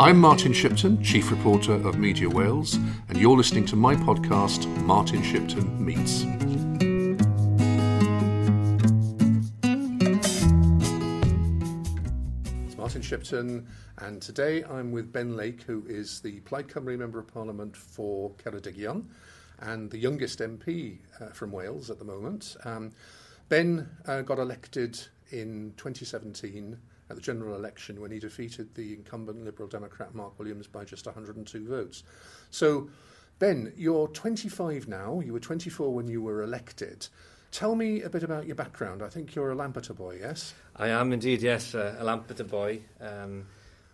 I'm Martin Shipton, Chief Reporter of Media Wales, and you're listening to my podcast, Martin Shipton Meets. It's Martin Shipton, and today I'm with Ben Lake, who is the Plaid Cymru Member of Parliament for Ceredigion and the youngest MP uh, from Wales at the moment. Um, ben uh, got elected in 2017 at the general election when he defeated the incumbent Liberal Democrat Mark Williams by just 102 votes. So, Ben, you're 25 now. You were 24 when you were elected. Tell me a bit about your background. I think you're a Lampeter boy, yes? I am indeed, yes, uh, a Lampeter boy. Um,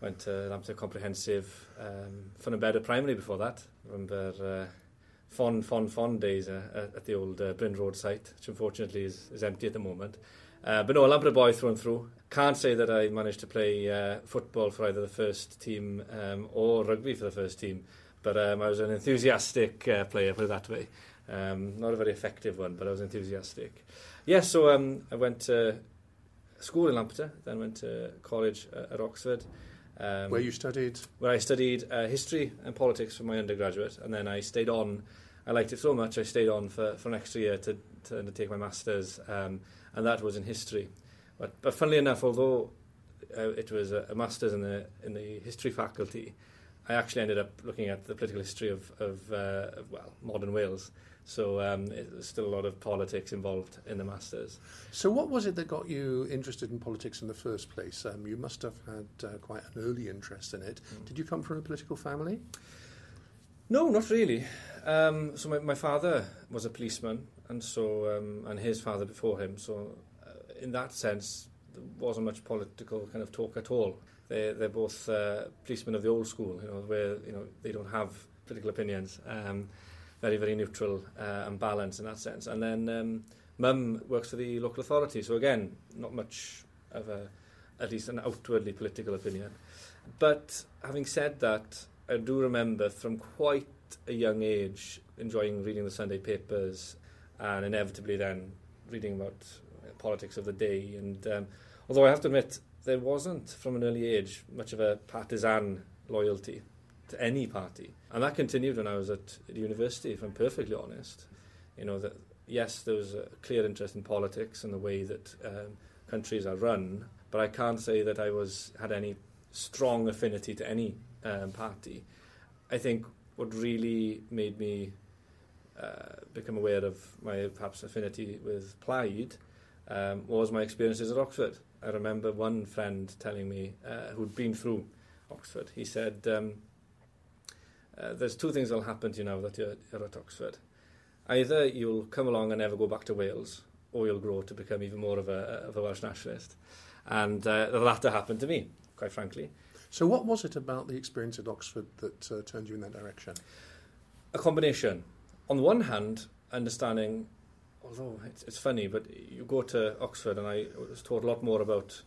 went to Lampeter Comprehensive, um, Ffynnonbedr primary before that. Remember uh, fond, fond, fond days uh, at the old uh, Bryn Road site, which unfortunately is, is empty at the moment. Uh, but no, a Lampeter boy through and through. can't say that I managed to play uh, football for either the first team um, or rugby for the first team, but um, I was an enthusiastic uh, player, put it that way. Um, not a very effective one, but I was enthusiastic. Yes, yeah, so um, I went to school in Lampeter, then went to college uh, at Oxford. Um, where you studied? Where I studied uh, history and politics for my undergraduate, and then I stayed on. I liked it so much, I stayed on for, for an extra year to, to undertake my master's, um, and that was in history. But, but funnily enough, although uh, it was a, a master's in the in the history faculty, I actually ended up looking at the political history of, of, uh, of well modern Wales. So um, there's still a lot of politics involved in the masters. So what was it that got you interested in politics in the first place? Um, you must have had uh, quite an early interest in it. Mm. Did you come from a political family? No, not really. Um, so my, my father was a policeman, and so um, and his father before him. So in that sense, there wasn't much political kind of talk at all. They, they're both uh, policemen of the old school, you know, where you know they don't have political opinions. Um, very, very neutral uh, and balanced in that sense. And then um, mum works for the local authority, so again, not much of a, at least an outwardly political opinion. But having said that, I do remember from quite a young age enjoying reading the Sunday papers and inevitably then reading about politics of the day. And um, although I have to admit, there wasn't from an early age much of a partisan loyalty to any party, and that continued when I was at university. If I'm perfectly honest, you know that yes, there was a clear interest in politics and the way that um, countries are run, but I can't say that I was had any strong affinity to any um, party. I think what really made me uh, become aware of my perhaps affinity with Plaid um, was my experiences at Oxford. I remember one friend telling me, uh, who'd been through Oxford, he said, um, uh, There's two things that'll happen to you now that you're, you're at Oxford. Either you'll come along and never go back to Wales, or you'll grow to become even more of a, of a Welsh nationalist. And uh, the latter happened to me, quite frankly. So, what was it about the experience at Oxford that uh, turned you in that direction? A combination. On the one hand, understanding although it's, it's funny, but you go to Oxford and I was taught a lot more about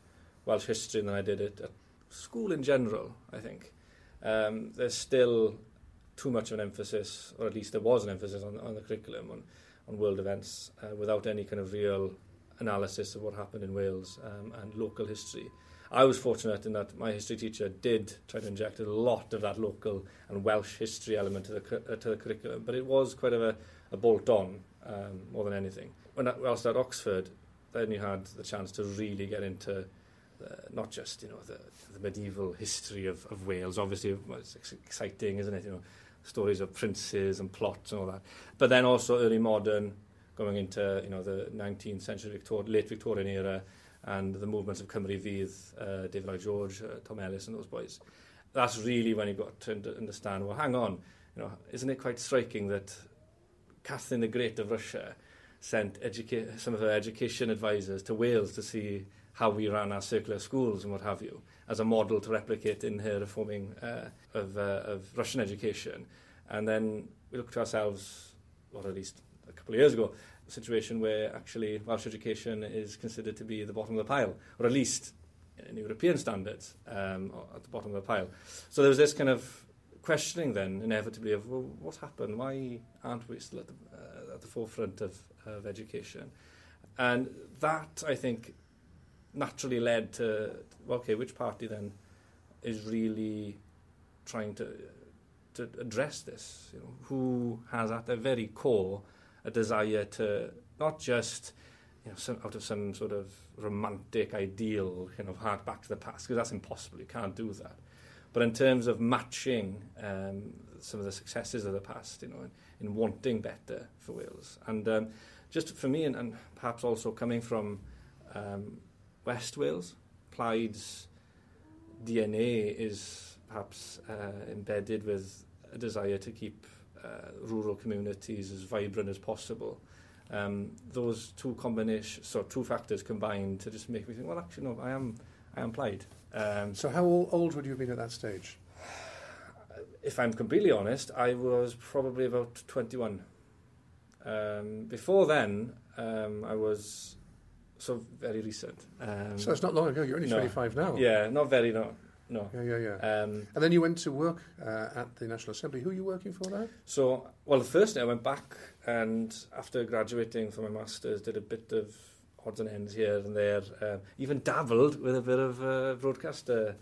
Welsh history than I did at, at school in general, I think. Um, there's still too much of an emphasis, or at least there was an emphasis on, on the curriculum, on, on world events, uh, without any kind of real analysis of what happened in Wales um, and local history. I was fortunate in that my history teacher did try to inject a lot of that local and Welsh history element to the, uh, to the curriculum, but it was quite of a, a bolt on um, more than anything. When I, whilst at Oxford, then you had the chance to really get into the, not just you know the, the medieval history of, of Wales. Obviously, well, it's exciting, isn't it? You know, stories of princes and plots and all that. But then also early modern, going into you know the 19th century, Victor late Victorian era, and the movements of Cymru Fydd, uh, David Lloyd George, uh, Tom Ellis, and those boys. That's really when you got to understand. Well, hang on, you know, isn't it quite striking that Catherine the Great of Russia sent educa- some of her education advisors to Wales to see how we ran our circular schools and what have you, as a model to replicate in her reforming uh, of, uh, of Russian education. And then we looked to ourselves, or at least a couple of years ago, a situation where actually Welsh education is considered to be the bottom of the pile, or at least in European standards, um, at the bottom of the pile. So there was this kind of questioning then inevitably of well, what happened? Why aren't we still at the, uh, at the forefront of, of education? And that, I think, naturally led to, well, okay, which party then is really trying to to address this? You know, who has at their very core a desire to not just you know, some, out of some sort of romantic ideal, kind of hark back to the past, because that's impossible. You can't do that. But in terms of matching um, some of the successes of the past, you know, in, in wanting better for Wales. And um, just for me, and, and perhaps also coming from um, West Wales, Plaid's DNA is perhaps uh, embedded with a desire to keep uh, rural communities as vibrant as possible. Um, those two combination, so two factors combined to just make me think, well, actually, no, I am, I am Plaid. Um, so how old would you have been at that stage? If I'm completely honest, I was probably about 21. Um, before then, um, I was so very recent. Um, so it's not long ago. You're only no. 25 now. Yeah, not very. No, no. Yeah, yeah, yeah. Um, and then you went to work uh, at the National Assembly. Who are you working for there? So, well, the first day I went back, and after graduating from my masters, did a bit of odds and ends here and there. Um, even dabbled with a bit of uh, broadcaster,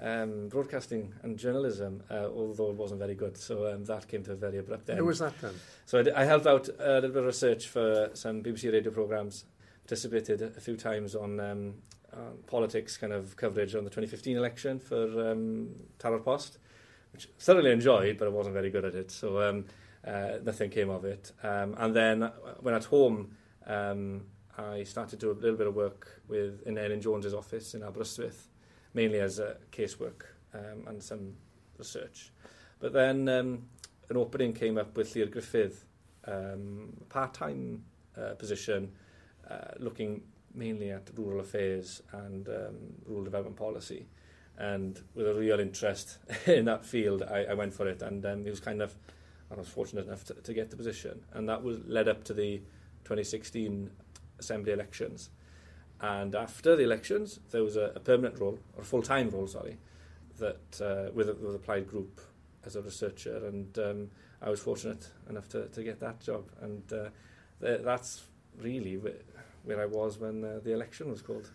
um, broadcasting and journalism, uh, although it wasn't very good. So um, that came to a very abrupt end. Who was that then? So I, I helped out a little bit of research for some BBC radio programmes. Participated a few times on, um, politics kind of coverage on the 2015 election for um, Tarot Post, which thoroughly enjoyed, but I wasn't very good at it. So um, uh, nothing came of it. Um, and then uh, when at home, um, I started to do a little bit of work with in Erin Jones's office in Aberystwyth, mainly as a casework um, and some research. But then um, an opening came up with Lear Griffith, um, part-time uh, position, uh, looking mainly at rural affairs and um, rural development policy. And with a real interest in that field, I, I went for it. And um, it was kind of, I was fortunate enough to, to get the position. And that was led up to the 2016 Assembly elections. And after the elections, there was a, a permanent role, or a full-time role, sorry, that uh, with, a, with a Plaid Group as a researcher. And um, I was fortunate enough to, to get that job. And uh, th that's really where I was when uh, the election was called.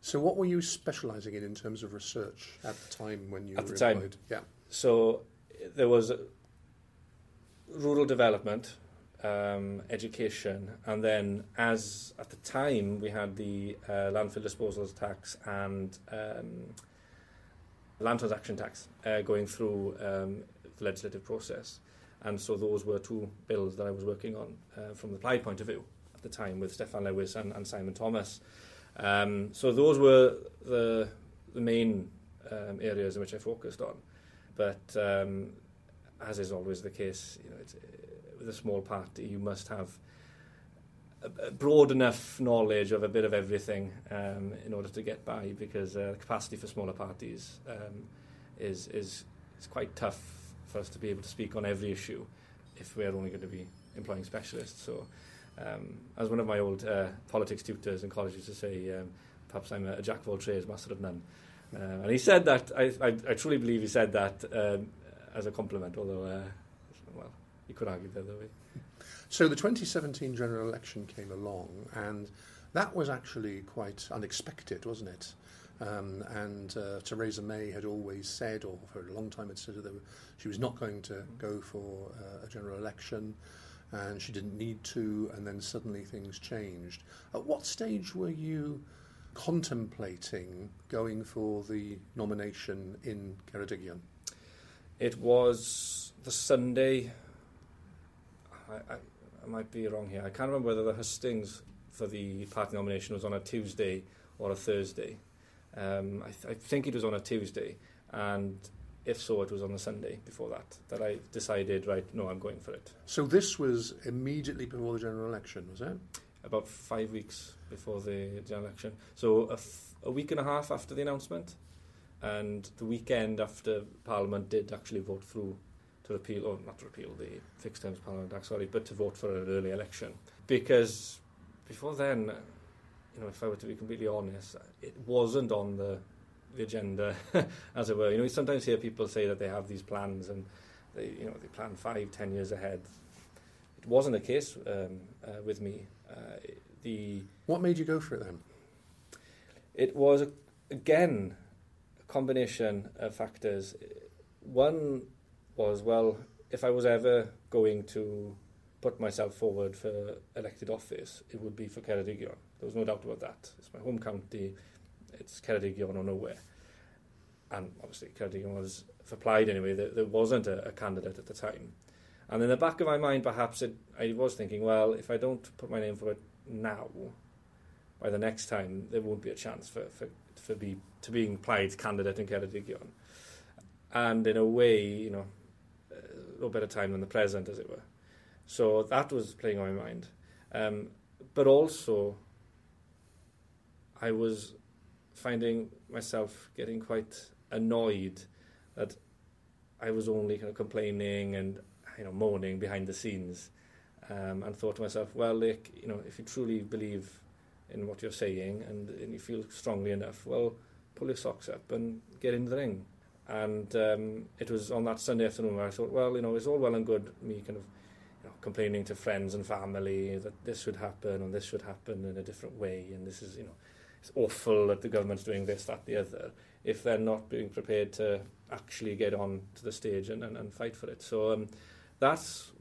So, what were you specialising in in terms of research at the time when you at the time? Employed? Yeah. So, there was rural development, um, education, and then as at the time we had the uh, landfill disposals tax and um, land transaction tax uh, going through um, the legislative process. And so those were two bills that I was working on uh, from the Plaid point of view at the time with Steffan Lewis and, and Simon Thomas. Um, so those were the, the main um, areas in which I focused on. But um, as is always the case, you know, it's, with a small party, you must have a, a broad enough knowledge of a bit of everything um, in order to get by, because uh, the capacity for smaller parties um, is, is, is quite tough for us to be able to speak on every issue if we're only going to be employing specialists. So um, as one of my old uh, politics tutors in college used to say, um, perhaps I'm a, jack of all trades, master of none. Um, and he said that, I, I, I, truly believe he said that um, as a compliment, although, uh, well, you could argue the other way. So the 2017 general election came along, and that was actually quite unexpected, wasn't it? Um, and uh, Theresa May had always said, or for a long time had said, that she was not going to go for uh, a general election and she didn't need to, and then suddenly things changed. At what stage were you contemplating going for the nomination in Ceredigion? It was the Sunday. I, I, I might be wrong here. I can't remember whether the hustings for the party nomination was on a Tuesday or a Thursday. Um, I, th- I think it was on a Tuesday, and if so, it was on the Sunday before that that I decided, right, no, I'm going for it. So this was immediately before the general election, was it? About five weeks before the general election. So a, f- a week and a half after the announcement, and the weekend after Parliament did actually vote through to repeal, or not to repeal the fixed terms Parliament Act, sorry, but to vote for an early election. Because before then, you know, if I were to be completely honest, it wasn't on the the agenda, as it were. You know, we sometimes hear people say that they have these plans and they, you know, they plan five, ten years ahead. It wasn't the case um, uh, with me. Uh, the what made you go for it then? It was again combination of factors. one was, well, if I was ever going to put myself forward for elected office, it would be for Ceredigion. There was no doubt about that. It's my home county, it's Ceredigion or nowhere. And obviously, Ceredigion was, for Plaid anyway, there, there wasn't a, a candidate at the time. And in the back of my mind, perhaps it, I was thinking, well, if I don't put my name forward now, by the next time, there won't be a chance for, for, for be, to being Plaid's candidate in Ceredigion. And in a way, you know, a little better time than the present, as it were. So that was playing on my mind. Um, but also, I was finding myself getting quite annoyed that I was only kind of complaining and you know moaning behind the scenes, um, and thought to myself, well, like you know, if you truly believe in what you're saying and, and you feel strongly enough, well, pull your socks up and get in the ring. And um, it was on that Sunday afternoon where I thought, well, you know, it's all well and good me kind of you know, complaining to friends and family that this should happen and this should happen in a different way, and this is, you know, it's awful that the government's doing this, that, the other, if they're not being prepared to actually get on to the stage and, and, and fight for it. So um, that's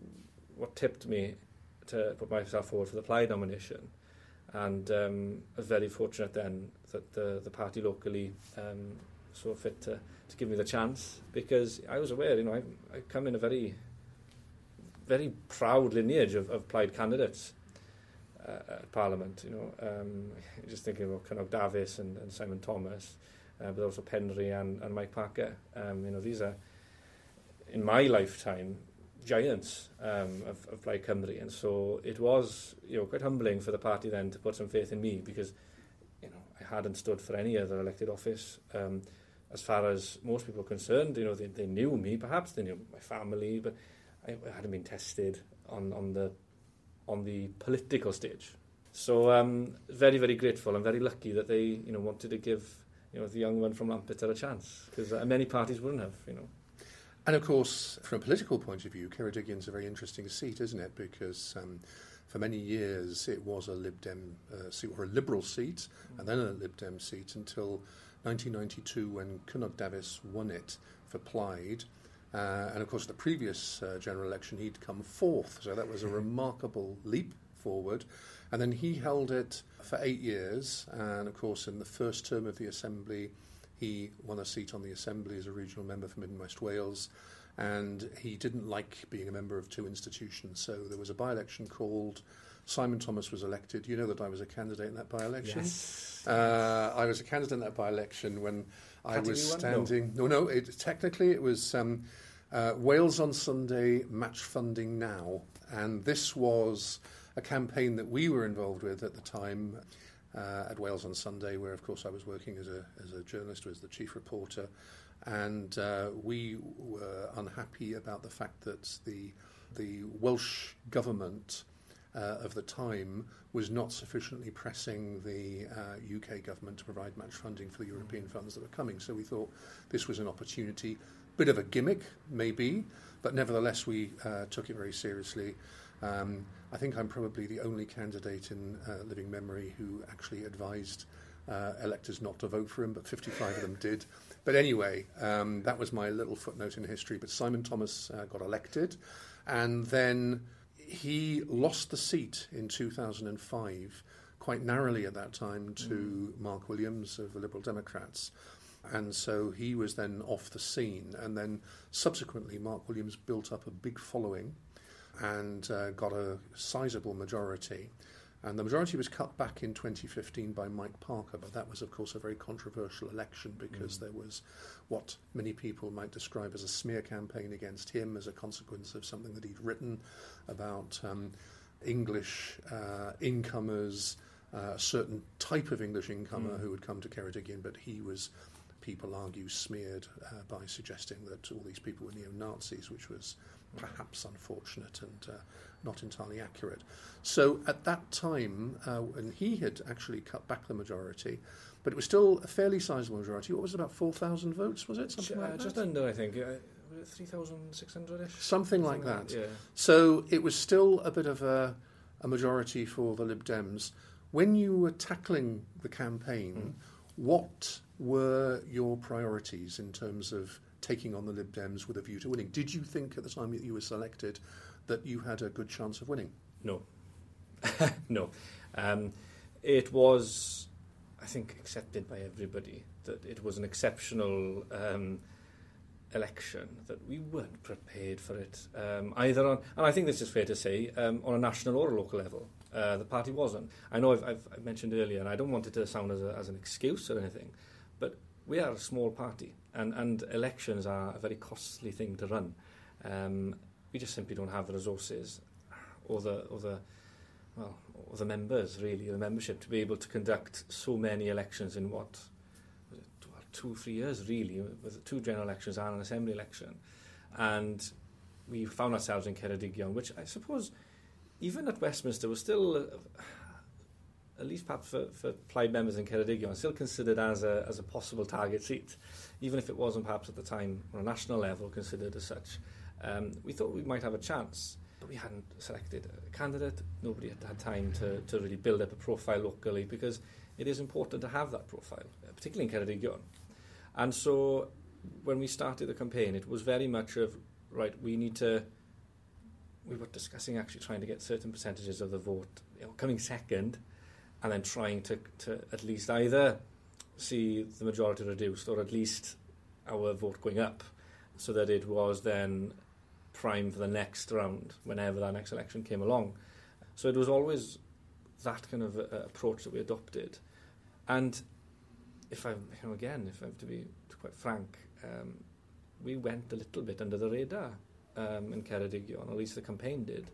what tipped me to put myself forward for the Plaid nomination. and um, I was very fortunate then that the, the party locally um, saw fit to, to give me the chance. Because I was aware, you know, I, I come in a very, very proud lineage of, of Plaid candidates uh, at Parliament, you know, um, just thinking about Cynog Davis and, and Simon Thomas, uh, but also Penry and, and Mike Parker, um, you know, these are, in my lifetime, giants um, of, of Plaid Cymru, and so it was you know quite humbling for the party then to put some faith in me because you know I hadn't stood for any other elected office. Um, as far as most people are concerned, you know they, they knew me, perhaps they knew my family, but I, I hadn't been tested on on the on the political stage. So um, very very grateful and very lucky that they you know wanted to give you know the young one from Lampeter a chance because uh, many parties wouldn't have you know. And of course, from a political point of view, Ceredigion a very interesting seat, isn't it? Because um, for many years it was a Lib Dem uh, seat, or a Liberal seat, mm. and then a Lib Dem seat until 1992 when Cynog Dafis won it for Plaid. Uh, and of course, the previous uh, general election, he'd come fourth, so that was a remarkable leap forward. And then he held it for eight years, and of course, in the first term of the Assembly, he won a seat on the Assembly as a regional member for Mid and West Wales, and he didn't like being a member of two institutions. So there was a by election called. Simon Thomas was elected. You know that I was a candidate in that by election? Yes. Uh, I was a candidate in that by election when I was standing. No, no, it, technically it was um, uh, Wales on Sunday, match funding now. And this was a campaign that we were involved with at the time at Wales on Sunday, where, of course, I was working as a, as a journalist, was the chief reporter. And uh, we were unhappy about the fact that the, the Welsh government uh, of the time was not sufficiently pressing the uh, UK government to provide match funding for the European funds that were coming. So we thought this was an opportunity, bit of a gimmick, maybe, but nevertheless we uh, took it very seriously. Um, I think I'm probably the only candidate in uh, living memory who actually advised uh, electors not to vote for him, but 55 of them did. But anyway, um, that was my little footnote in history. But Simon Thomas uh, got elected, and then he lost the seat in 2005 quite narrowly at that time to mm. Mark Williams of the Liberal Democrats. And so he was then off the scene. And then subsequently, Mark Williams built up a big following and uh, got a sizable majority. And the majority was cut back in 2015 by Mike Parker, but that was, of course, a very controversial election because mm. there was what many people might describe as a smear campaign against him as a consequence of something that he'd written about um, English uh, incomers, uh, a certain type of English incomer mm. who would come to Ceredigion, but he was, people argue, smeared uh, by suggesting that all these people were neo Nazis, which was perhaps unfortunate and uh, not entirely accurate. So at that time, uh, and he had actually cut back the majority, but it was still a fairly sizable majority. What was it, about 4,000 votes, was it? Something uh, like just that? under, I think. Uh, 3,600 ish? Something, Something like that. Yeah. So it was still a bit of a, a majority for the Lib Dems. When you were tackling the campaign, mm. what were your priorities in terms of taking on the Lib Dems with a view to winning? Did you think at the time that you were selected that you had a good chance of winning? No. no. Um, it was, I think, accepted by everybody that it was an exceptional um, election, that we weren't prepared for it um, either on, and I think this is fair to say, um, on a national or a local level. Uh, the party wasn't. I know I've, I've, I've mentioned earlier, and I don't want it to sound as, a, as an excuse or anything, but we are a small party, And, and elections are a very costly thing to run. Um, we just simply don't have the resources or the, or the, well, or the members, really, the membership, to be able to conduct so many elections in what, was it, two, three years, really, with two general elections and an assembly election. And we found ourselves in Ceredigion, which I suppose, even at Westminster, was still... Uh, at least perhaps for, for Plaid members in Ceredigion, still considered as a, as a possible target seat, even if it wasn't perhaps at the time on a national level considered as such. Um, we thought we might have a chance, but we hadn't selected a candidate. Nobody had had time to, to really build up a profile locally because it is important to have that profile, particularly in Ceredigion. And so when we started the campaign, it was very much of, right, we need to, we were discussing actually trying to get certain percentages of the vote you know, coming second and then trying to, to at least either see the majority reduced or at least our vote going up so that it was then prime for the next round whenever that next election came along. So it was always that kind of uh, approach that we adopted. And if I'm, you know, again, if I have to be quite frank, um, we went a little bit under the radar um, in Ceredigion, at least the campaign did.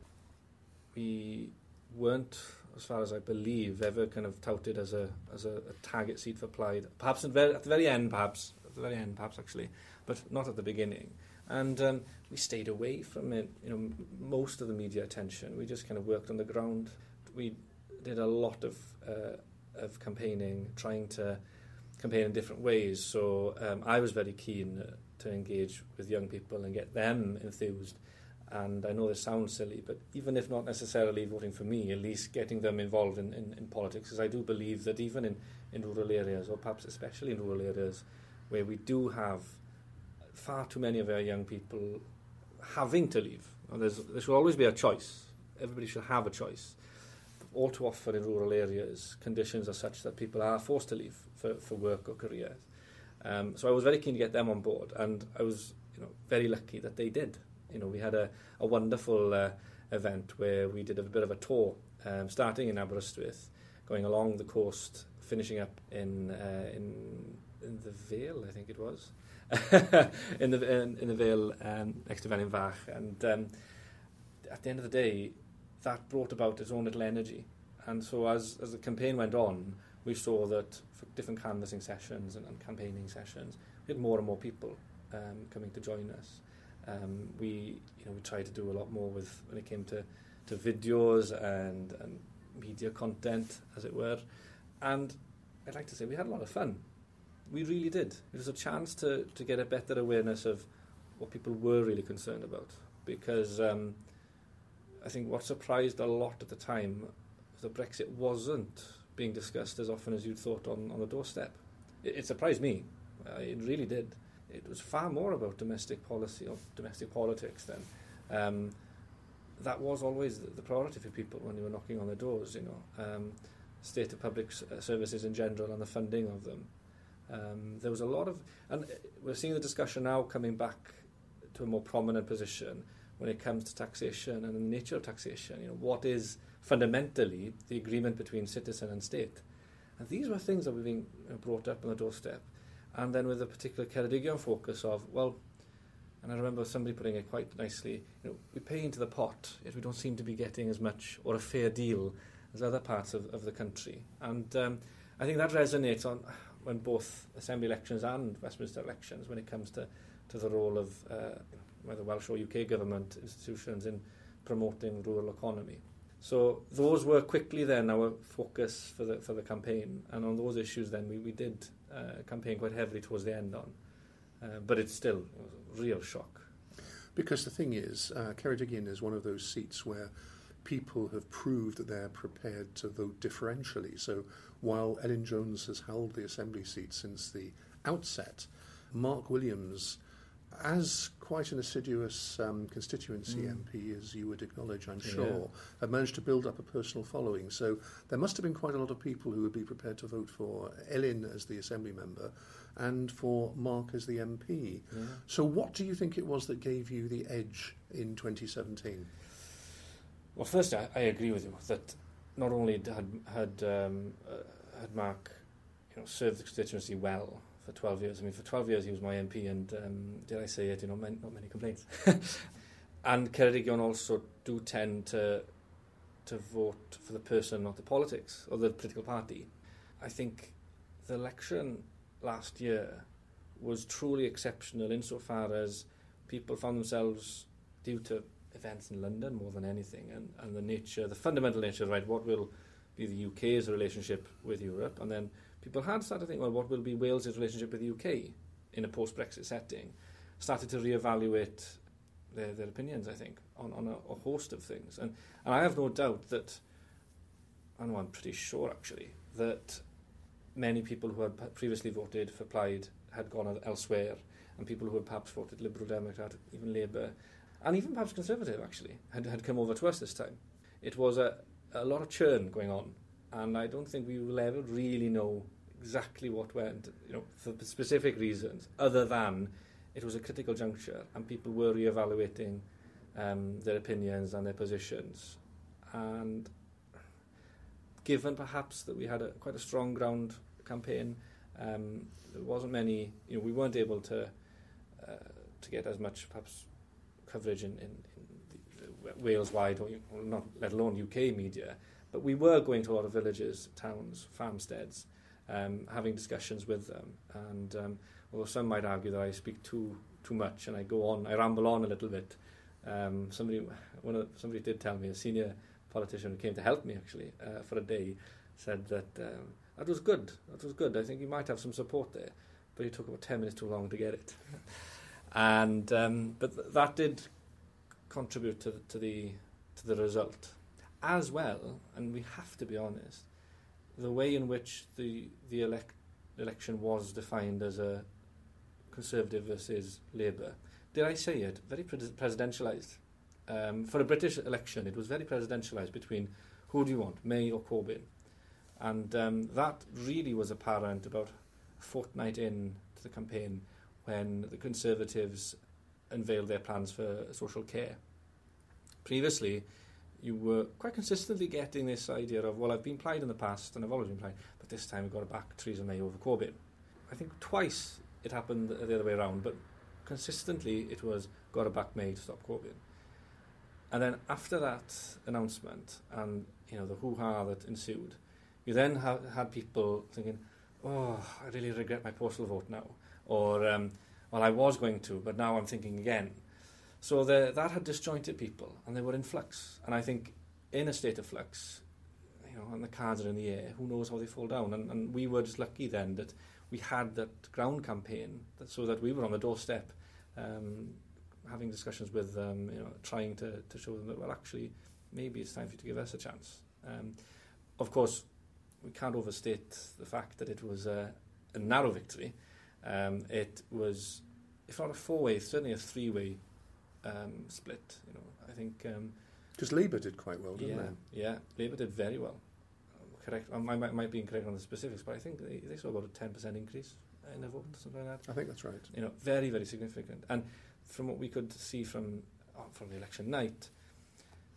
We weren't, as far as I believe, ever kind of touted as a as a, a target seat for Plaid. Perhaps at, at the very end, perhaps at the very end, perhaps actually, but not at the beginning. And um, we stayed away from it. You know, most of the media attention. We just kind of worked on the ground. We did a lot of uh, of campaigning, trying to campaign in different ways. So um, I was very keen to engage with young people and get them enthused. And I know this sounds silly, but even if not necessarily voting for me, at least getting them involved in, in, in politics, because I do believe that even in, in rural areas, or perhaps especially in rural areas, where we do have far too many of our young people having to leave, there's, there should always be a choice. Everybody should have a choice all too often in rural areas, conditions are such that people are forced to leave for, for work or careers. Um, so I was very keen to get them on board, and I was you know, very lucky that they did. you know, we had a, a wonderful uh, event where we did a bit of a tour, um, starting in Aberystwyth, going along the coast, finishing up in uh, in, in the Vale, I think it was, in the in, in the Vale um, next to Felinvach, and um, at the end of the day, that brought about its own little energy, and so as as the campaign went on, we saw that for different canvassing sessions and, and campaigning sessions, we had more and more people um, coming to join us. Um, we, you know, we tried to do a lot more with when it came to, to videos and, and media content, as it were. And I'd like to say we had a lot of fun. We really did. It was a chance to, to get a better awareness of what people were really concerned about. Because um, I think what surprised a lot at the time was that Brexit wasn't being discussed as often as you'd thought on, on the doorstep. It, it surprised me. Uh, it really did. It was far more about domestic policy or domestic politics then. Um, that was always the, priority for people when they were knocking on their doors, you know. Um, state of public uh, services in general and the funding of them. Um, there was a lot of, and we're seeing the discussion now coming back to a more prominent position when it comes to taxation and the nature of taxation. You know, what is fundamentally the agreement between citizen and state? And these were things that were being brought up on the doorstep. and then with a particular Ceredigion focus of, well, and I remember somebody putting it quite nicely, you know, we pay into the pot, yet we don't seem to be getting as much or a fair deal as other parts of, of the country. And um, I think that resonates on when both Assembly elections and Westminster elections when it comes to, to the role of uh, whether Welsh or UK government institutions in promoting rural economy. So those were quickly then our focus for the, for the campaign and on those issues then we, we did campaign quite heavily towards the end on, uh, but it's still a real shock. Because the thing is, uh, Ceredigion is one of those seats where people have proved that they're prepared to vote differentially. So while Elin Jones has held the Assembly seat since the outset, Mark Williams, as quite an assiduous um, constituency mm. MP, as you would acknowledge, I'm sure, yeah. have managed to build up a personal following. So there must have been quite a lot of people who would be prepared to vote for Elin as the Assembly member and for Mark as the MP. Yeah. So what do you think it was that gave you the edge in 2017? Well, first, I, I agree with you that not only had had um, uh, had Mark you know, served the constituency well for 12 years. I mean, for 12 years he was my MP, and um, did I say it? You know, man, not many complaints. and Ceredigion also do tend to to vote for the person, not the politics or the political party. I think the election last year was truly exceptional insofar as people found themselves, due to events in London more than anything, and, and the nature, the fundamental nature, right, what will be the UK's relationship with Europe, and then people had started to think, well, what will be Wales's relationship with the UK in a post-Brexit setting, started to re-evaluate their, their opinions, I think, on, on a, a host of things. And, and I have no doubt that, I know I'm pretty sure actually, that many people who had previously voted for Plaid had gone elsewhere, and people who had perhaps voted Liberal Democrat, even Labour, and even perhaps Conservative actually, had, had come over to us this time. It was a, a lot of churn going on, and I don't think we will ever really know exactly what went, you know, for specific reasons, other than it was a critical juncture and people were re-evaluating um, their opinions and their positions. And given perhaps that we had a, quite a strong ground campaign, um, there wasn't many, you know, we weren't able to uh, to get as much perhaps coverage in, in, in Wales wide, or not let alone UK media. But we were going to a lot of villages, towns, farmsteads, um, having discussions with them. And um, although some might argue that I speak too too much and I go on, I ramble on a little bit. Um, somebody, one of, somebody did tell me, a senior politician who came to help me actually uh, for a day, said that um, that was good. That was good. I think you might have some support there, but it took about ten minutes too long to get it. and um, but th- that did contribute to to the to the result as well. And we have to be honest, the way in which the the elect, election was defined as a Conservative versus Labour. Did I say it? Very pre- presidentialised. Um, for a British election, it was very presidentialised between who do you want, May or Corbyn. And um, that really was apparent about a fortnight in to the campaign when the Conservatives unveiled their plans for social care. Previously, you were quite consistently getting this idea of, well, I've been played in the past and I've always been played, but this time we've got it back Theresa May over Corbyn. I think twice it happened the other way around, but consistently it was got it back May to stop Corbyn. And then after that announcement and you know the hoo-ha that ensued, you then ha- had people thinking, "Oh, I really regret my postal vote now," or um, "Well, I was going to, but now I'm thinking again." So the, that had disjointed people, and they were in flux. And I think in a state of flux, you know, and the cards are in the air, who knows how they fall down. And, and we were just lucky then that we had that ground campaign, that, so that we were on the doorstep, um, having discussions with them, you know, trying to, to show them that, well, actually, maybe it's time for you to give us a chance. Um, of course, we can't overstate the fact that it was a, a narrow victory. Um, it was, if not a four-way, certainly a three-way um, split. You know, I think because um, Labour did quite well, didn't yeah, they? Yeah, Labour did very well. Correct. I might, might be incorrect on the specifics, but I think they, they saw about a ten percent increase in their vote, something like that. I think that's right. You know, very very significant. And from what we could see from oh, from the election night,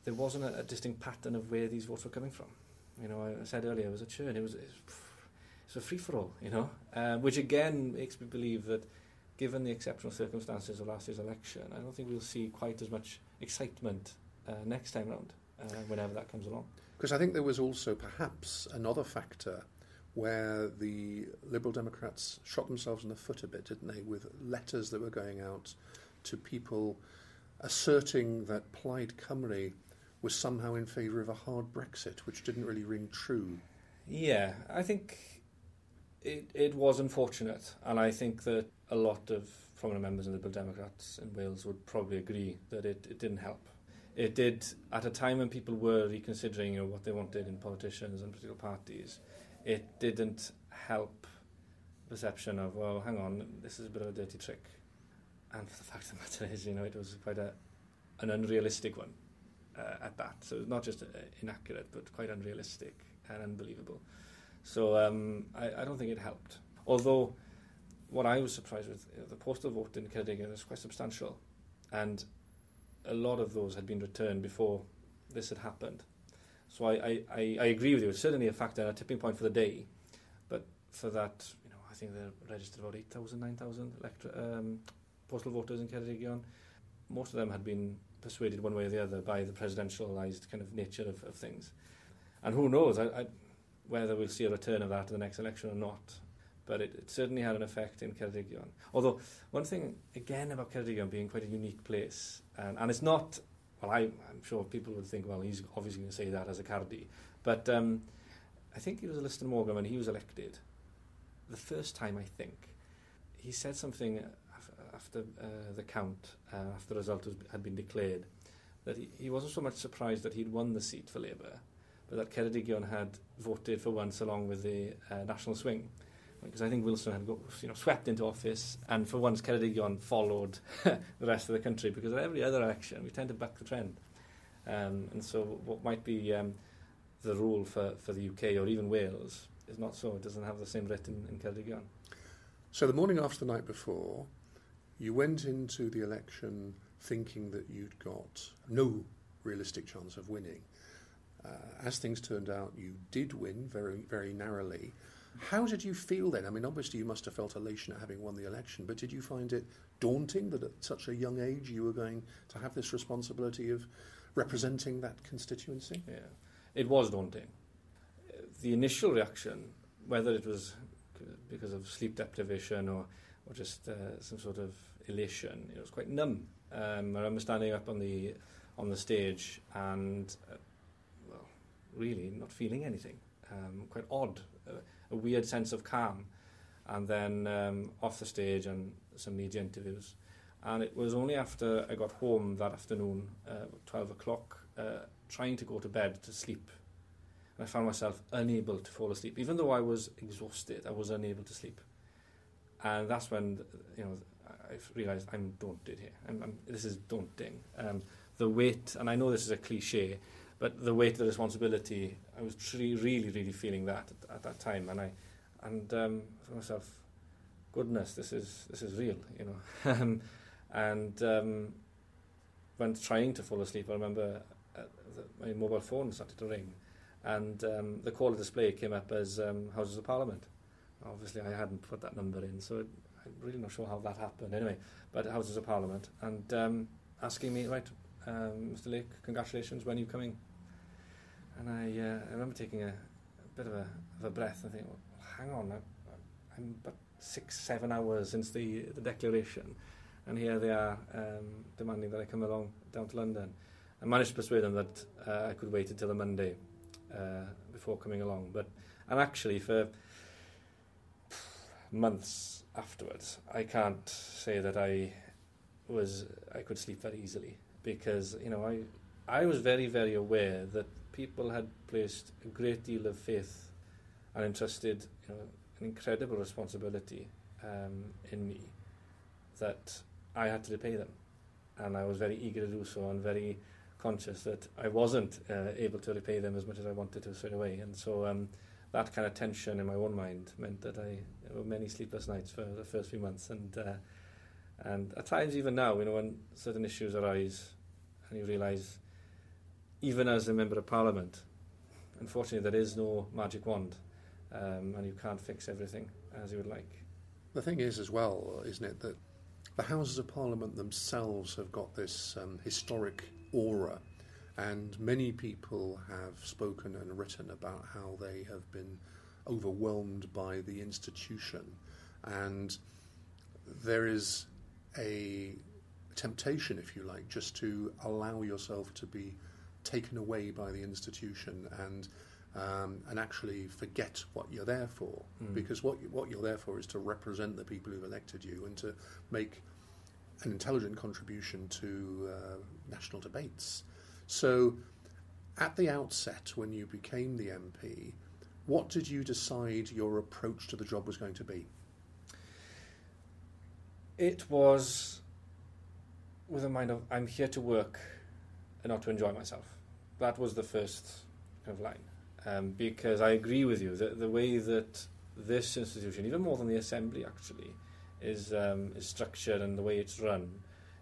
there wasn't a, a, distinct pattern of where these votes were coming from. You know, I, I said earlier it was a churn. It was. It was it's a free for all, you know, uh, which again makes me believe that given the exceptional circumstances of last year's election, I don't think we'll see quite as much excitement uh, next time round, uh, whenever that comes along. Because I think there was also perhaps another factor where the Liberal Democrats shot themselves in the foot a bit, didn't they, with letters that were going out to people asserting that Plaid Cymru was somehow in favour of a hard Brexit, which didn't really ring true. Yeah, I think it, it was unfortunate, and I think that a lot of prominent members of the Liberal Democrats in Wales would probably agree that it, it didn't help. It did, at a time when people were reconsidering you know, what they wanted in politicians and political parties, it didn't help perception of, well, hang on, this is a bit of a dirty trick. And the fact of the matter is, you know, it was quite a, an unrealistic one uh, at that. So it was not just uh, inaccurate, but quite unrealistic and unbelievable. So um, I, I don't think it helped. Although what I was surprised with, know, the postal vote in Ceredigion was quite substantial, and a lot of those had been returned before this had happened. So I, I, I agree with you. It's certainly a factor, and a tipping point for the day. But for that, you know, I think they registered about 8,000, 9,000 um, postal voters in Ceredigion. Most of them had been persuaded one way or the other by the presidentialised kind of nature of, of things. And who knows I, I, whether we'll see a return of that in the next election or not. But it, it certainly had an effect in Ceredigion. Although, one thing, again, about Ceredigion being quite a unique place, and, and it's not well, I, I'm sure people would think, well, he's obviously going to say that as a Cardi. But um, I think it was Elystan Morgan when he was elected, the first time, I think, he said something after uh, the count, uh, after the result was, had been declared, that he, he wasn't so much surprised that he'd won the seat for Labour, that Ceredigion had voted for once along with the uh, National Swing. Because I think Wilson had got, you know, swept into office, and for once Ceredigion followed the rest of the country, because at every other election we tend to buck the trend. Um, and so what might be um, the rule for, for the UK or even Wales is not so. It doesn't have the same written in Ceredigion. So the morning after the night before, you went into the election thinking that you'd got no realistic chance of winning. Uh, as things turned out, you did win very, very narrowly. How did you feel then? I mean, obviously you must have felt elation at having won the election, but did you find it daunting that at such a young age you were going to have this responsibility of representing that constituency? Yeah, it was daunting. The initial reaction, whether it was because of sleep deprivation or, or just uh, some sort of elation, it was quite numb. Um, I remember standing up on the on the stage and, uh, really not feeling anything. Um, quite odd. Uh, a weird sense of calm. And then um, off the stage and some media interviews. And it was only after I got home that afternoon, uh, 12 o'clock, uh, trying to go to bed to sleep. I found myself unable to fall asleep. Even though I was exhausted, I was unable to sleep. And that's when, you know, I realised I'm daunted here. I'm, I'm, this is daunting. Um, the weight, and I know this is a cliche, but the weight of the responsibility, I was really, really, really feeling that at, at that time, and I, and um, for myself, goodness, this is this is real, you know, um, and um, when trying to fall asleep, I remember uh, the, my mobile phone started to ring, and um, the caller display came up as um, Houses of Parliament. Obviously, I hadn't put that number in, so it, I'm really not sure how that happened. Anyway, but Houses of Parliament, and um, asking me, right, um, Mr. Lake, congratulations, when are you coming? And I, uh, I remember taking a, a bit of a, of a breath and thinking, well, hang on, I, I'm about six, seven hours since the, the declaration, and here they are um, demanding that I come along down to London. I managed to persuade them that uh, I could wait until the Monday uh, before coming along. But and actually, for months afterwards, I can't say that I was I could sleep very easily because you know I I was very very aware that people had placed a great deal of faith and entrusted you know, an incredible responsibility um, in me that I had to repay them. And I was very eager to do so and very conscious that I wasn't uh, able to repay them as much as I wanted to straight away. And so um, that kind of tension in my own mind meant that I there were many sleepless nights for the first few months. And, uh, and at times, even now, you know, when certain issues arise and you realise even as a member of parliament, unfortunately, there is no magic wand, um, and you can't fix everything as you would like. The thing is, as well, isn't it, that the Houses of Parliament themselves have got this um, historic aura, and many people have spoken and written about how they have been overwhelmed by the institution, and there is a temptation, if you like, just to allow yourself to be taken away by the institution and um, and actually forget what you're there for. Mm. Because what you, what you're there for is to represent the people who've elected you and to make an intelligent contribution to uh, national debates. So, at the outset, when you became the MP, what did you decide your approach to the job was going to be? It was with a mind of I'm here to work not to enjoy myself. That was the first kind of line. Um, because I agree with you that the way that this institution, even more than the assembly actually, is um, is structured and the way it's run,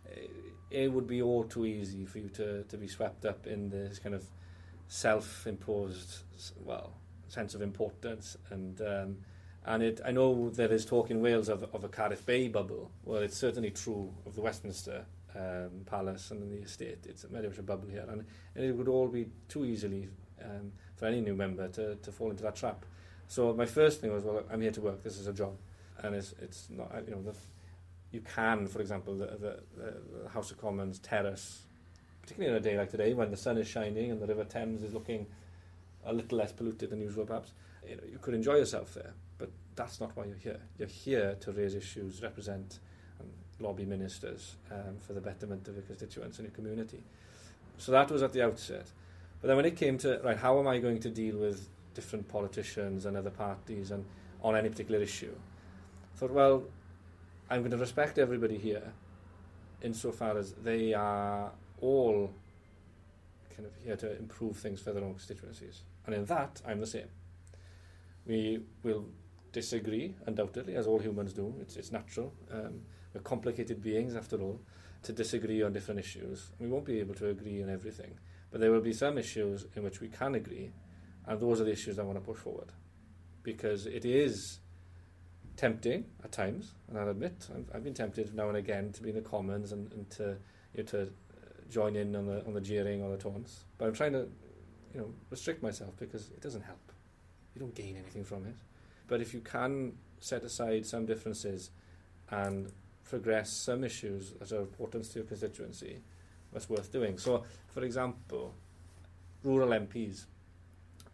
it, it would be all too easy for you to, to be swept up in this kind of self-imposed, well, sense of importance and um, and it, I know there is talk in Wales of, of a Cardiff Bay bubble. Well, it's certainly true of the Westminster um, Palace and the estate. It's very much a bubble here, and, and it would all be too easily um, for any new member to, to fall into that trap. So my first thing was, well, I'm here to work. This is a job, and it's it's not you know the, you can, for example, the, the, the House of Commons terrace, particularly on a day like today when the sun is shining and the River Thames is looking a little less polluted than usual, perhaps. You, know, you could enjoy yourself there, but that's not why you're here. You're here to raise issues, represent, lobby ministers um, for the betterment of your constituents and your community. So that was at the outset. But then when it came to, right, how am I going to deal with different politicians and other parties and on any particular issue? I thought, well, I'm going to respect everybody here insofar as they are all kind of here to improve things for their own constituencies. And in that, I'm the same. We will disagree, undoubtedly, as all humans do. It's, it's natural. Um, we're complicated beings, after all, to disagree on different issues. We won't be able to agree on everything. But there will be some issues in which we can agree, and those are the issues I want to push forward. Because it is tempting at times, and I'll admit, I've, I've been tempted now and again to be in the Commons and, and to, you know, to uh, join in on the, on the jeering or the taunts. But I'm trying to you know, restrict myself because it doesn't help. You don't gain anything from it. But if you can set aside some differences and progress some issues that are important to your constituency, that's worth doing. So, for example, rural MPs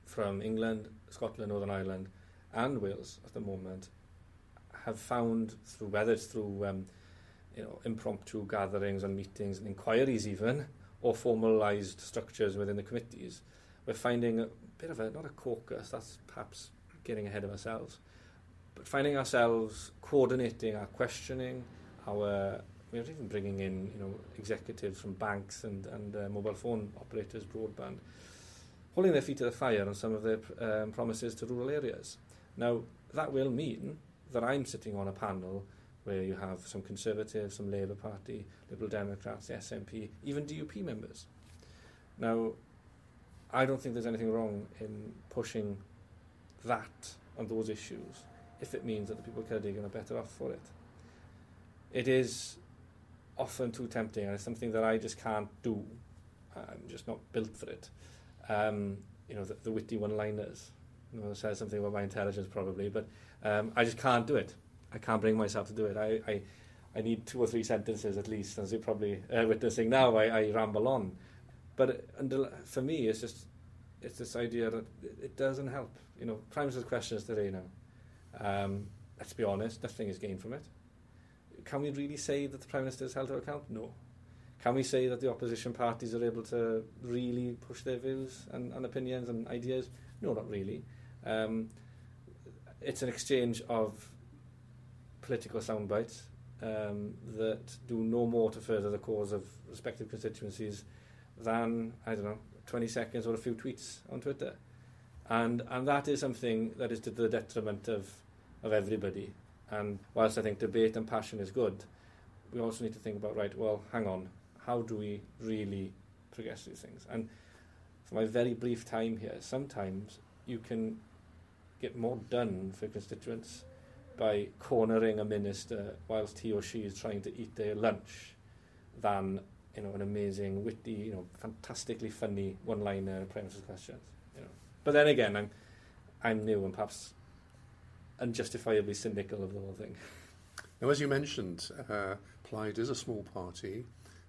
from England, Scotland, Northern Ireland, and Wales at the moment have found through whether it's through um, you know impromptu gatherings and meetings and inquiries even or formalised structures within the committees we're finding a bit of a not a caucus that's perhaps getting ahead of ourselves but finding ourselves coordinating our questioning our we're even bringing in you know executives from banks and and uh, mobile phone operators broadband holding their feet to the fire on some of their um, promises to rural areas now that will mean that I'm sitting on a panel where you have some Conservatives, some Labour Party, Liberal Democrats, the SNP, even DUP members. Now, I don't think there's anything wrong in pushing that on those issues if it means that the people of Ceredigion are better off for it. It is often too tempting, and it's something that I just can't do. I'm just not built for it. Um, you know, the, the witty one-liners. You know, says something about my intelligence probably, but um, I just can't do it. I can't bring myself to do it. I, I, I need two or three sentences at least, as you're probably uh, witnessing now. I, I ramble on, but uh, for me, it's just it's this idea that it doesn't help. You know, Prime Minister's questions today now. Um, let's be honest, nothing is gained from it. can we really say that the Prime Minister is held to account? No. Can we say that the opposition parties are able to really push their views and, and opinions and ideas? No, not really. Um, it's an exchange of political sound bites um, that do no more to further the cause of respective constituencies than, I don't know, 20 seconds or a few tweets on Twitter. And, and that is something that is to the detriment of, of everybody. And whilst I think debate and passion is good, we also need to think about, right, well, hang on, how do we really progress these things? And for my very brief time here, sometimes you can get more done for constituents by cornering a minister whilst he or she is trying to eat their lunch than you know an amazing witty you know fantastically funny one liner premises questions you know but then again I'm I'm new and perhaps unjustifiably cynical of the whole thing. Now, as you mentioned, uh, Plaid is a small party.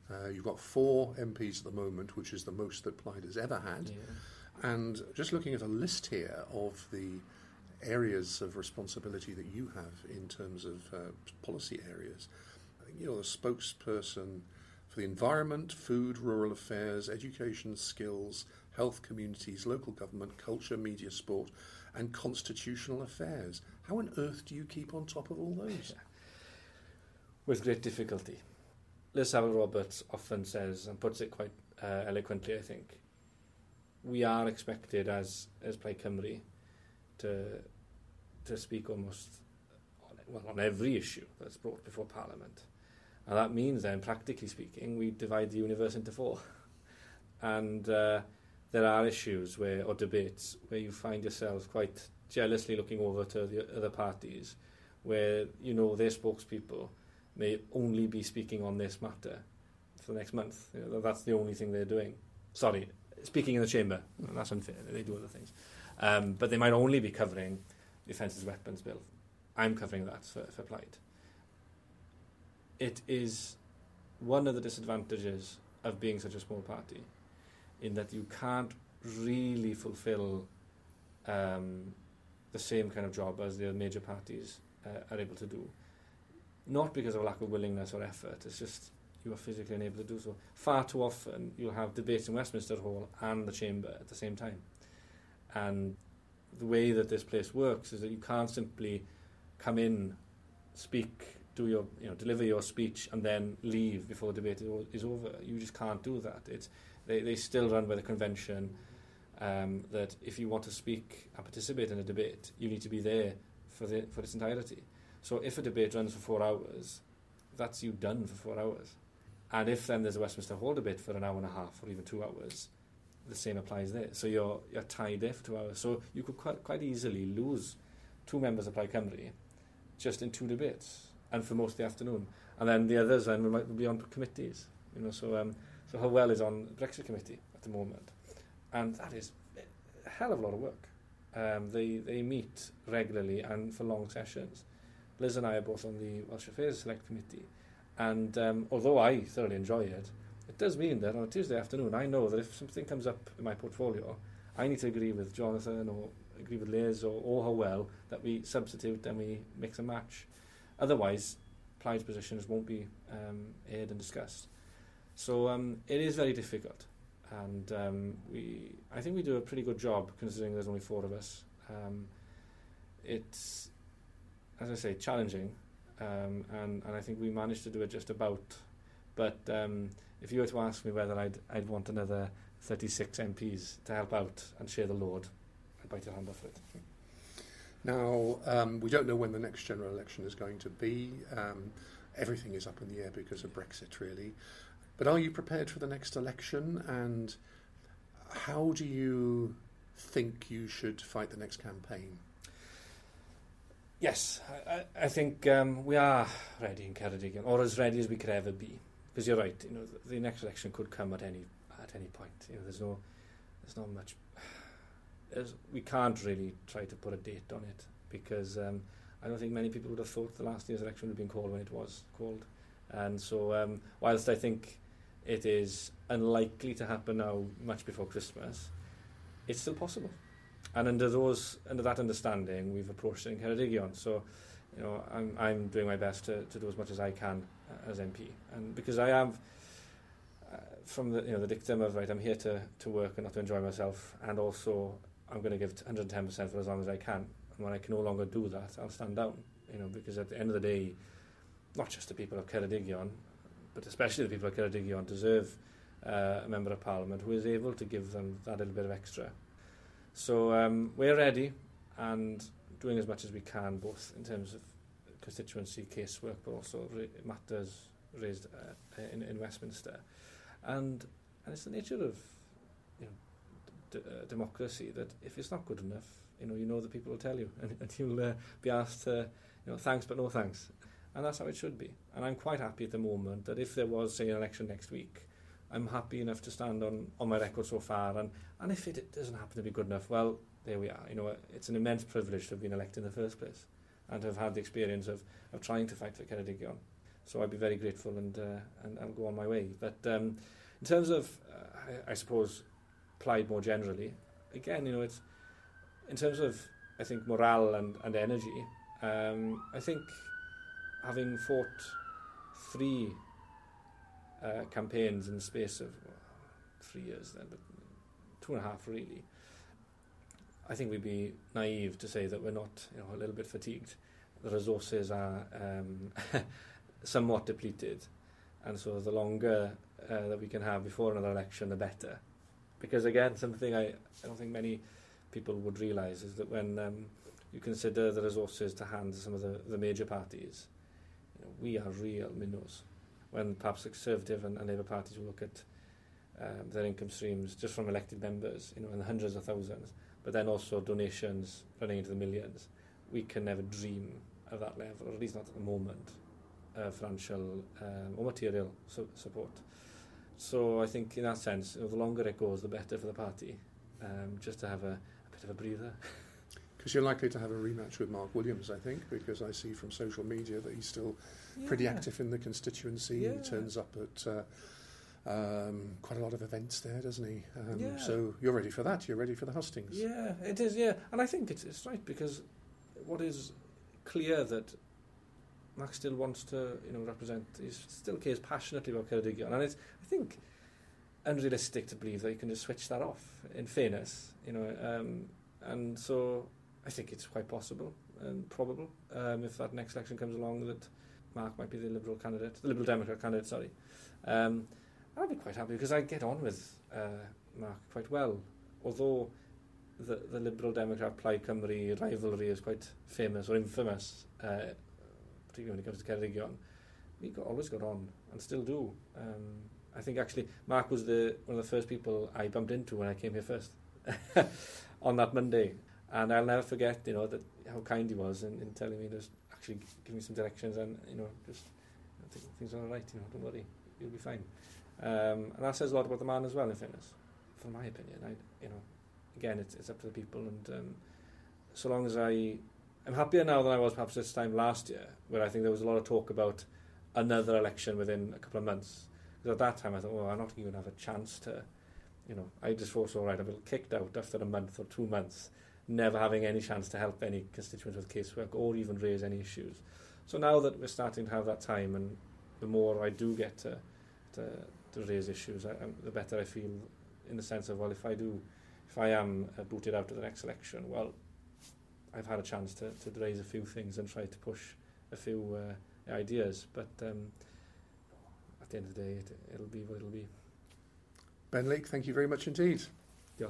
Uh, you've got four MPs at the moment, which is the most that Plaid has ever had. Yeah. And just looking at a list here of the areas of responsibility that you have in terms of uh, policy areas. You're the spokesperson for for the environment, food, rural affairs, education, skills, health, communities, local government, culture, media, sport, and constitutional affairs. How on earth do you keep on top of all those? With great difficulty. Liz Saville Roberts often says, and puts it quite uh, eloquently, I think, we are expected as as Plaid Cymru to to speak almost on, well, on every issue that's brought before Parliament. And that means then, practically speaking, we divide the universe into four. and uh, there are issues where, or debates where you find yourselves quite jealously looking over to the other parties, where you know their spokespeople may only be speaking on this matter for the next month. You know, that's the only thing they're doing. Sorry, speaking in the chamber. That's unfair. They do other things. Um, but they might only be covering the Offensive Weapons Bill. I'm covering that for, for Plaid. It is one of the disadvantages of being such a small party in that you can't really fulfill um, the same kind of job as the major parties uh, are able to do. Not because of a lack of willingness or effort, it's just you are physically unable to do so. Far too often you'll have debates in Westminster Hall and the Chamber at the same time. And the way that this place works is that you can't simply come in, speak, do your, you know, deliver your speech, and then leave before the debate is over. You just can't do that. It's they, they still run by the convention um, that if you want to speak and participate in a debate, you need to be there for the for its entirety. So if a debate runs for four hours, that's you done for four hours. And if then there's a Westminster Hall debate for an hour and a half or even two hours, the same applies there. So you're, you're tied there for two hours. So you could quite, quite easily lose two members of Plaid Cymru just in two debates and for most of the afternoon. And then the others then might be on committees. You know, so, um, so Hywel is on the Brexit committee at the moment. And that is a hell of a lot of work. Um, they, they meet regularly and for long sessions. Liz and I are both on the Welsh Affairs Select Committee. And um, although I thoroughly enjoy it, it does mean that on a Tuesday afternoon, I know that if something comes up in my portfolio, I need to agree with Jonathan or agree with Liz or, or Hywel that we substitute and we mix and match. Otherwise, Plaid's positions won't be um, aired and discussed. So um, it is very difficult. And um, we, I think we do a pretty good job considering there's only four of us. Um, it's, as I say, challenging, um, and, and I think we managed to do it just about. But um, if you were to ask me whether I'd, I'd want another 36 MPs to help out and share the load, I'd bite your hand off it. Now, um, we don't know when the next general election is going to be. Um, everything is up in the air because of Brexit, really. But are you prepared for the next election? And how do you think you should fight the next campaign? Yes, I, I think um, we are ready in Ceredigion, or as ready as we could ever be. Because you're right, you know, the, the next election could come at any at any point. You know, there's no, there's not much. There's, we can't really try to put a date on it because um, I don't think many people would have thought the last year's election would have been called when it was called. And so, um, whilst I think it is unlikely to happen now, much before Christmas, it's still possible. And under those, under that understanding, we've approached it in Ceredigion. So, you know, I'm, I'm doing my best to, to do as much as I can uh, as MP, and because I have, uh, from the you know the dictum of right, I'm here to to work and not to enjoy myself, and also I'm going to give 110 percent for as long as I can. And when I can no longer do that, I'll stand down. You know, because at the end of the day, not just the people of Ceredigion, but especially the people of Ceredigion deserve uh, a member of parliament who is able to give them that little bit of extra So um, we're ready and doing as much as we can, both in terms of constituency casework, but also ra matters raised uh, in, in Westminster. And, and it's the nature of you know, d uh, democracy that if it's not good enough, you know, you know the people will tell you, and, and you'll uh, be asked to, you know, thanks but no thanks. And that's how it should be. And I'm quite happy at the moment that if there was, say, an election next week, I'm happy enough to stand on, on my record so far. And, and if it doesn't happen to be good enough, well, there we are. You know, it's an immense privilege to have been elected in the first place and to have had the experience of, of trying to fight for Ceredigion. So I'd be very grateful and, uh, and I'll go on my way. But um, in terms of, uh, I, I suppose, Plaid more generally, again, you know, it's in terms of, I think, morale and, and energy, um, I think having fought three uh, campaigns in the space of three years then, but two and a half really. I think we'd be naive to say that we're not, you know, a little bit fatigued. The resources are um, somewhat depleted, and so the longer uh, that we can have before another election, the better. Because again, something I, I don't think many people would realise is that when um, you consider the resources to hand to some of the, the major parties, you know, we are real minnows. When perhaps the Conservative and, and Labour parties will look at um, their income streams just from elected members, you know, in the hundreds of thousands, but then also donations running into the millions, we can never dream of that level, or at least not at the moment, uh, financial um, or material su support. So I think in that sense, you know, the longer it goes, the better for the party, um, just to have a, a bit of a breather. Because you're likely to have a rematch with Mark Williams, I think, because I see from social media that he's still yeah. pretty active in the constituency. Yeah. He turns up at uh, um, quite a lot of events there, doesn't he? Um, yeah. So you're ready for that. You're ready for the hustings. Yeah, it is. Yeah, and I think it's, it's right because what is clear that Mark still wants to, you know, represent. He still cares passionately about Ceredigion, and it's I think unrealistic to believe that you can just switch that off. In fairness, you know, um, and so I think it's quite possible and probable um, if that next election comes along that Mark might be the Liberal candidate, the Liberal Democrat candidate, sorry. Um, I'd be quite happy because I get on with uh, Mark quite well, although the, the Liberal Democrat Plaid Cymru rivalry is quite famous or infamous, uh, particularly when it comes to Ceredigion. We got, always got on and still do. Um, I think actually Mark was the one of the first people I bumped into when I came here first on that Monday and I'll never forget you know that how kind he was in, in telling me just actually giving me some directions and you know just things are all right. You know, don't worry, you'll be fine. Um, and that says a lot about the man as well, in fairness, from my opinion. I, you know, again, it's, it's up to the people, and um, so long as I, I'm happier now than I was perhaps this time last year, where I think there was a lot of talk about another election within a couple of months. Because at that time I thought, well, I'm not even have a chance to, you know, I just thought, all right, I've be kicked out after a month or two months, never having any chance to help any constituents with casework or even raise any issues. So now that we're starting to have that time, and the more I do get to, to to raise issues, I, I'm, the better I feel in the sense of, well, if I do, if I am uh, booted out of the next election, well, I've had a chance to, to raise a few things and try to push a few uh, ideas. But um, at the end of the day, it, it'll be what it'll be. Ben Lake, thank you very much indeed. Yeah.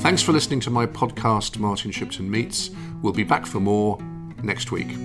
Thanks for listening to my podcast, Martin Shipton Meets. We'll be back for more next week.